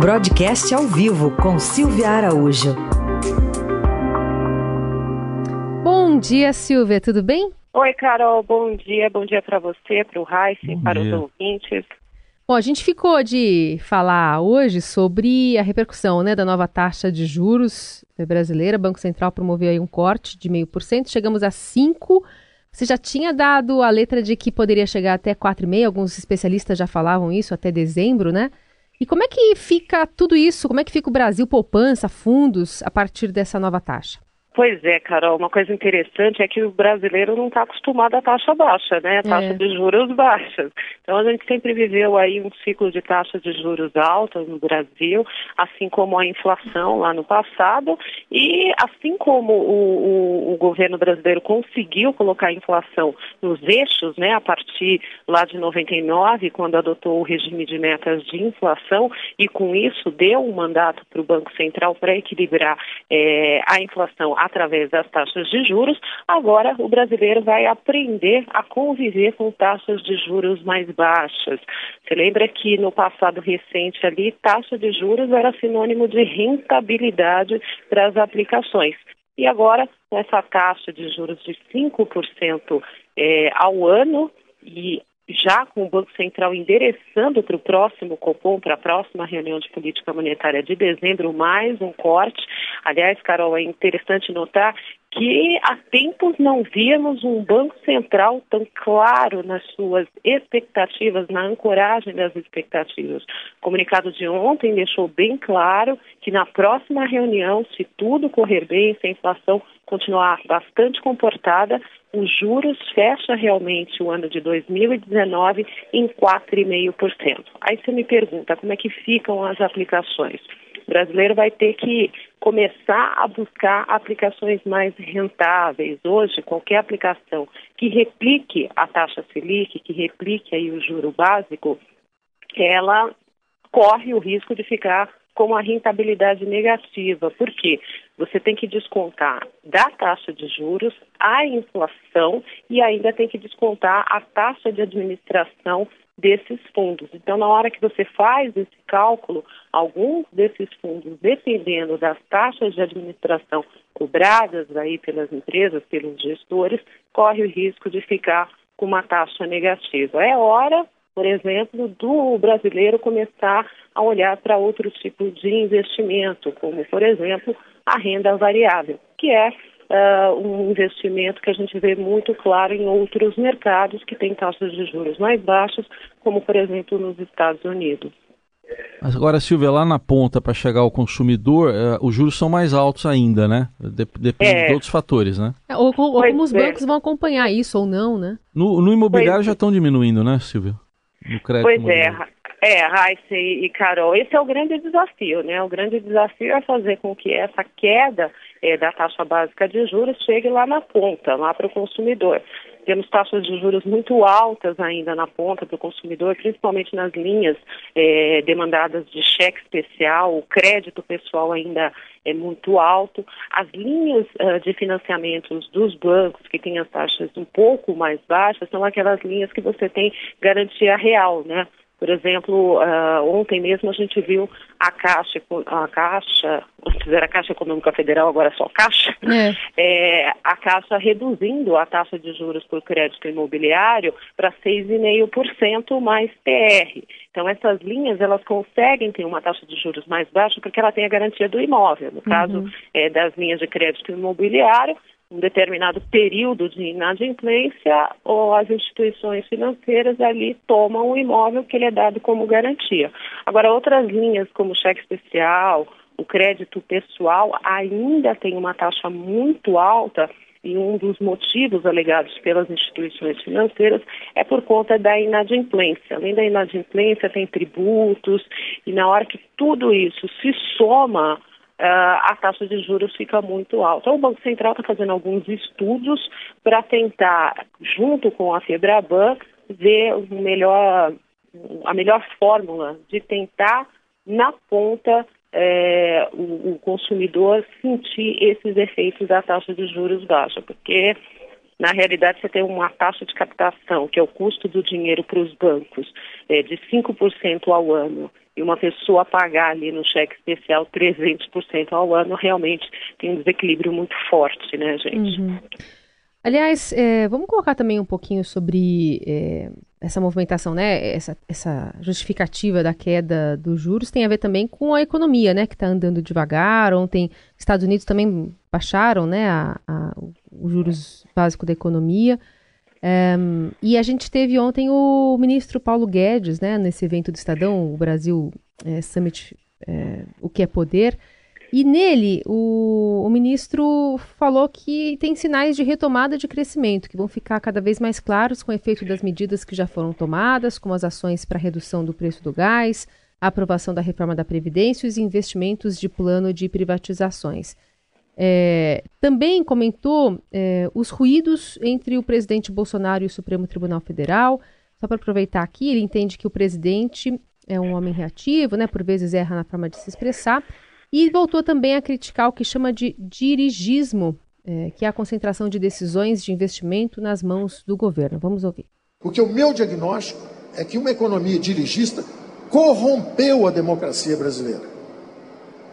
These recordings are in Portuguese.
Broadcast ao vivo com Silvia Araújo. Bom dia, Silvia, tudo bem? Oi, Carol, bom dia. Bom dia para você, para o Raíssa, para dia. os ouvintes. Bom, a gente ficou de falar hoje sobre a repercussão né, da nova taxa de juros brasileira. O Banco Central promoveu aí um corte de meio por cento. Chegamos a 5%. Você já tinha dado a letra de que poderia chegar até 4,5%, alguns especialistas já falavam isso até dezembro, né? E como é que fica tudo isso? Como é que fica o Brasil poupança, fundos, a partir dessa nova taxa? Pois é, Carol, uma coisa interessante é que o brasileiro não está acostumado a taxa baixa, né? A taxa é. de juros baixas. Então a gente sempre viveu aí um ciclo de taxa de juros altas no Brasil, assim como a inflação lá no passado, e assim como o, o, o governo brasileiro conseguiu colocar a inflação nos eixos, né, a partir lá de 99, quando adotou o regime de metas de inflação, e com isso deu um mandato para o Banco Central para equilibrar é, a inflação através das taxas de juros, agora o brasileiro vai aprender a conviver com taxas de juros mais baixas. Você lembra que no passado recente ali, taxa de juros era sinônimo de rentabilidade para as aplicações. E agora, essa taxa de juros de 5% é, ao ano, e já com o Banco Central endereçando para o próximo Copom, para a próxima reunião de política monetária de dezembro, mais um corte. Aliás, Carol, é interessante notar que há tempos não víamos um Banco Central tão claro nas suas expectativas, na ancoragem das expectativas. O comunicado de ontem deixou bem claro que na próxima reunião, se tudo correr bem, se a inflação continuar bastante comportada, os juros fecha realmente o ano de 2019 em 4,5%. Aí você me pergunta como é que ficam as aplicações. Brasileiro vai ter que começar a buscar aplicações mais rentáveis. Hoje, qualquer aplicação que replique a taxa Selic, que replique aí o juro básico, ela corre o risco de ficar com a rentabilidade negativa. Por quê? Você tem que descontar da taxa de juros a inflação e ainda tem que descontar a taxa de administração desses fundos. Então, na hora que você faz esse cálculo, alguns desses fundos, dependendo das taxas de administração cobradas aí pelas empresas, pelos gestores, corre o risco de ficar com uma taxa negativa. É hora por exemplo, do brasileiro começar a olhar para outro tipo de investimento, como, por exemplo, a renda variável, que é uh, um investimento que a gente vê muito claro em outros mercados que têm taxas de juros mais baixas, como, por exemplo, nos Estados Unidos. Mas agora, Silvia, lá na ponta para chegar ao consumidor, uh, os juros são mais altos ainda, né? Depende é. de outros fatores, né? É, ou, ou como os é. bancos vão acompanhar isso ou não, né? No, no imobiliário pois já estão diminuindo, né, Silvia? no crédito Pois é, é, Raíssa e Carol, esse é o grande desafio, né? O grande desafio é fazer com que essa queda é, da taxa básica de juros chegue lá na ponta, lá para o consumidor. Temos taxas de juros muito altas ainda na ponta do consumidor, principalmente nas linhas é, demandadas de cheque especial, o crédito pessoal ainda é muito alto. As linhas uh, de financiamentos dos bancos, que têm as taxas um pouco mais baixas, são aquelas linhas que você tem garantia real, né? Por exemplo, uh, ontem mesmo a gente viu a Caixa, a Caixa, antes era a Caixa Econômica Federal, agora é só Caixa, é. É, a Caixa reduzindo a taxa de juros por crédito imobiliário para 6,5% mais PR. Então, essas linhas, elas conseguem ter uma taxa de juros mais baixa porque ela tem a garantia do imóvel. No caso uhum. é, das linhas de crédito imobiliário, um determinado período de inadimplência ou as instituições financeiras ali tomam o imóvel que ele é dado como garantia. Agora, outras linhas como cheque especial, o crédito pessoal ainda tem uma taxa muito alta e um dos motivos alegados pelas instituições financeiras é por conta da inadimplência. Além da inadimplência, tem tributos, e na hora que tudo isso se soma uh, a taxa de juros fica muito alta. O Banco Central está fazendo alguns estudos para tentar, junto com a Febraban, ver melhor, a melhor fórmula de tentar, na ponta, é, o, o, consumidor sentir esses efeitos da taxa de juros baixa, porque na realidade você tem uma taxa de captação, que é o custo do dinheiro para os bancos, é, de 5% ao ano e uma pessoa pagar ali no cheque especial 300% ao ano, realmente tem um desequilíbrio muito forte, né, gente? Uhum. Aliás, é, vamos colocar também um pouquinho sobre é, essa movimentação, né? Essa, essa, justificativa da queda dos juros tem a ver também com a economia, né? Que está andando devagar. Ontem, Estados Unidos também baixaram, né? A, a, os juros básicos da economia. É, e a gente teve ontem o ministro Paulo Guedes, né? Nesse evento do Estadão, o Brasil é, Summit, é, o que é poder. E nele, o, o, ministro falou que tem sinais de retomada de crescimento, que vão ficar cada vez mais claros com o efeito das medidas que já foram tomadas, como as ações para redução do preço do gás, a aprovação da reforma da Previdência e os investimentos de plano de privatizações. É, também comentou é, os ruídos entre o presidente Bolsonaro e o Supremo Tribunal Federal. Só para aproveitar aqui, ele entende que o presidente é um homem reativo, né, por vezes erra na forma de se expressar e voltou também a criticar o que chama de dirigismo, é, que é a concentração de decisões de investimento nas mãos do governo. Vamos ouvir. Porque o meu diagnóstico é que uma economia dirigista corrompeu a democracia brasileira.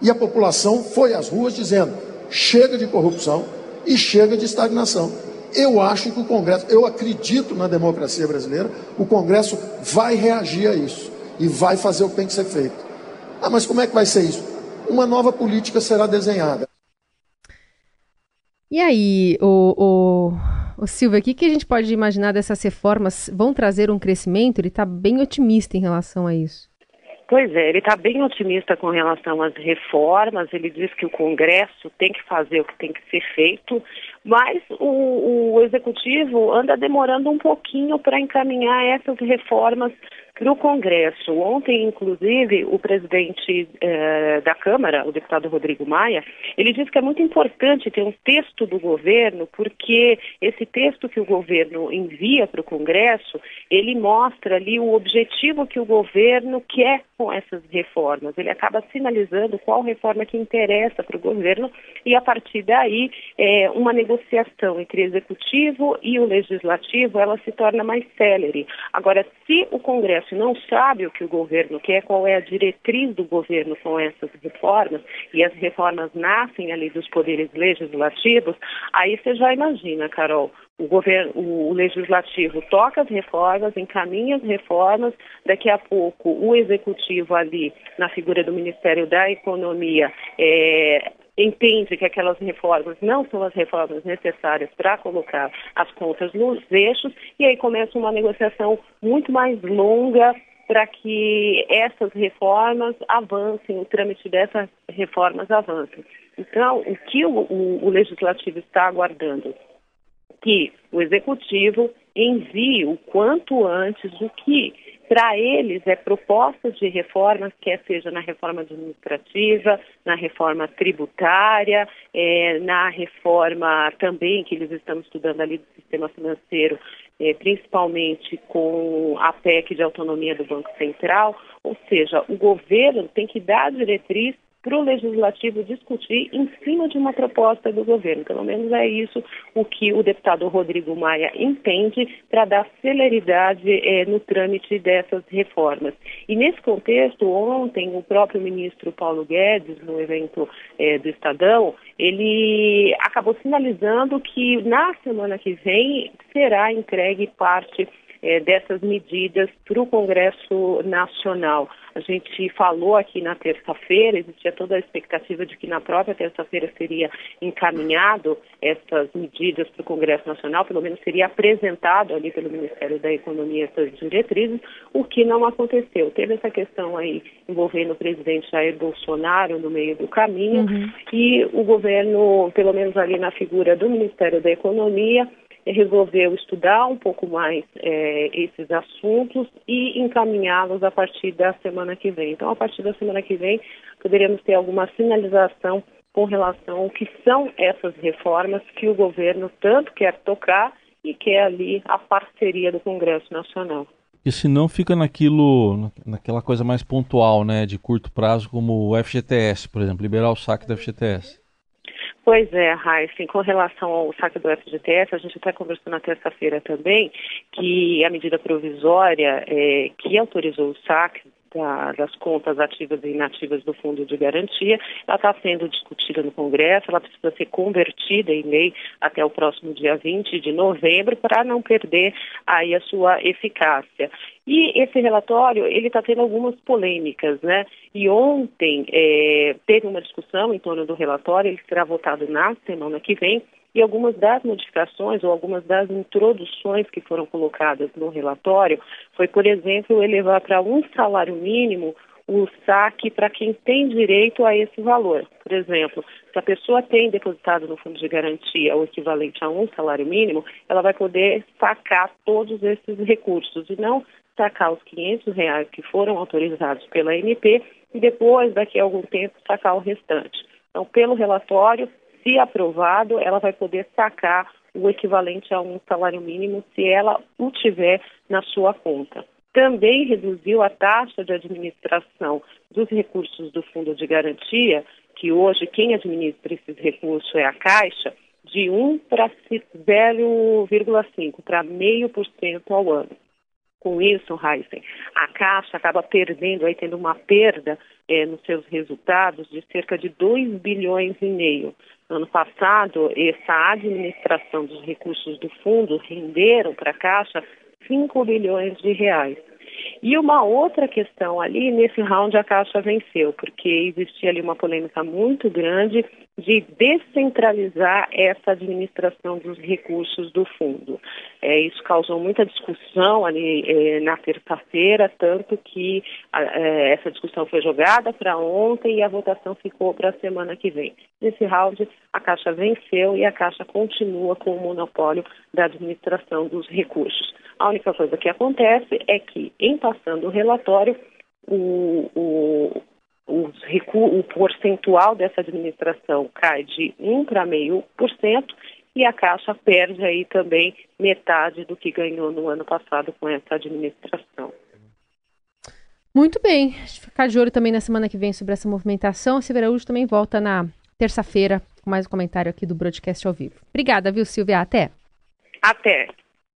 E a população foi às ruas dizendo: chega de corrupção e chega de estagnação. Eu acho que o Congresso, eu acredito na democracia brasileira, o Congresso vai reagir a isso e vai fazer o que tem que ser feito. Ah, mas como é que vai ser isso? uma nova política será desenhada. E aí, o, o, o Silvia, o que, que a gente pode imaginar dessas reformas? Vão trazer um crescimento? Ele está bem otimista em relação a isso. Pois é, ele está bem otimista com relação às reformas. Ele diz que o Congresso tem que fazer o que tem que ser feito, mas o, o Executivo anda demorando um pouquinho para encaminhar essas reformas para o Congresso. Ontem, inclusive, o presidente eh, da Câmara, o deputado Rodrigo Maia, ele disse que é muito importante ter um texto do governo, porque esse texto que o governo envia para o Congresso, ele mostra ali o objetivo que o governo quer com essas reformas. Ele acaba sinalizando qual reforma que interessa para o governo e, a partir daí, é, uma negociação entre executivo e o legislativo, ela se torna mais célere. Agora, se o Congresso não sabe o que o governo quer, qual é a diretriz do governo com essas reformas, e as reformas nascem ali dos poderes legislativos, aí você já imagina, Carol, o governo, o legislativo toca as reformas, encaminha as reformas, daqui a pouco o executivo ali, na figura do Ministério da Economia, é, entende que aquelas reformas não são as reformas necessárias para colocar as contas nos eixos, e aí começa uma negociação muito mais longa para que essas reformas avancem, o trâmite dessas reformas avance. Então, o que o, o, o legislativo está aguardando? Que o executivo envie o quanto antes o que para eles é propostas de reformas, quer seja na reforma administrativa, na reforma tributária, é, na reforma também que eles estão estudando ali do sistema financeiro, é, principalmente com a PEC de autonomia do Banco Central, ou seja, o governo tem que dar diretriz para o legislativo discutir em cima de uma proposta do governo. Pelo menos é isso o que o deputado Rodrigo Maia entende para dar celeridade é, no trâmite dessas reformas. E nesse contexto, ontem o próprio ministro Paulo Guedes, no evento é, do Estadão, ele acabou sinalizando que na semana que vem será entregue parte é, dessas medidas para o Congresso Nacional. A gente falou aqui na terça-feira, existia toda a expectativa de que na própria terça-feira seria encaminhado essas medidas para o Congresso Nacional, pelo menos seria apresentado ali pelo Ministério da Economia essas diretrizes, o que não aconteceu. Teve essa questão aí envolvendo o presidente Jair Bolsonaro no meio do caminho uhum. e o governo, pelo menos ali na figura do Ministério da Economia, resolveu estudar um pouco mais é, esses assuntos e encaminhá-los a partir da semana que vem. Então, a partir da semana que vem, poderíamos ter alguma sinalização com relação ao que são essas reformas que o governo tanto quer tocar e quer ali a parceria do Congresso Nacional. E se não fica naquilo, naquela coisa mais pontual, né, de curto prazo, como o FGTS, por exemplo, liberar o saque do FGTS. Pois é, Raíssa, com relação ao saque do FGTS, a gente até conversou na terça-feira também que a medida provisória é, que autorizou o saque da, das contas ativas e inativas do Fundo de Garantia. Ela está sendo discutida no Congresso, ela precisa ser convertida em lei até o próximo dia 20 de novembro para não perder aí a sua eficácia. E esse relatório, ele está tendo algumas polêmicas, né? E ontem é, teve uma discussão em torno do relatório, ele será votado na semana que vem, e algumas das modificações ou algumas das introduções que foram colocadas no relatório foi, por exemplo, elevar para um salário mínimo o saque para quem tem direito a esse valor. Por exemplo, se a pessoa tem depositado no fundo de garantia o equivalente a um salário mínimo, ela vai poder sacar todos esses recursos e não sacar os 500 reais que foram autorizados pela MP e depois, daqui a algum tempo, sacar o restante. Então, pelo relatório, se aprovado, ela vai poder sacar o equivalente a um salário mínimo se ela o tiver na sua conta. Também reduziu a taxa de administração dos recursos do Fundo de Garantia, que hoje quem administra esses recursos é a Caixa, de 1 para 0,5 para meio por cento ao ano. Com isso, Heisen, a Caixa acaba perdendo, aí tendo uma perda é, nos seus resultados de cerca de 2 bilhões e meio. No ano passado, essa administração dos recursos do fundo renderam para a Caixa 5 bilhões de reais. E uma outra questão ali, nesse round a Caixa venceu, porque existia ali uma polêmica muito grande de descentralizar essa administração dos recursos do fundo. É, isso causou muita discussão ali é, na terça-feira, tanto que é, essa discussão foi jogada para ontem e a votação ficou para a semana que vem. Nesse round, a Caixa venceu e a Caixa continua com o monopólio da administração dos recursos. A única coisa que acontece é que, em passando o relatório, o, o, o, percentual dessa administração cai de 1 para meio por cento e a Caixa perde aí também metade do que ganhou no ano passado com essa administração. Muito bem, a gente ficar de olho também na semana que vem sobre essa movimentação. A Silvia Araújo também volta na terça-feira com mais um comentário aqui do broadcast ao vivo. Obrigada, viu, Silvia? Até. Até.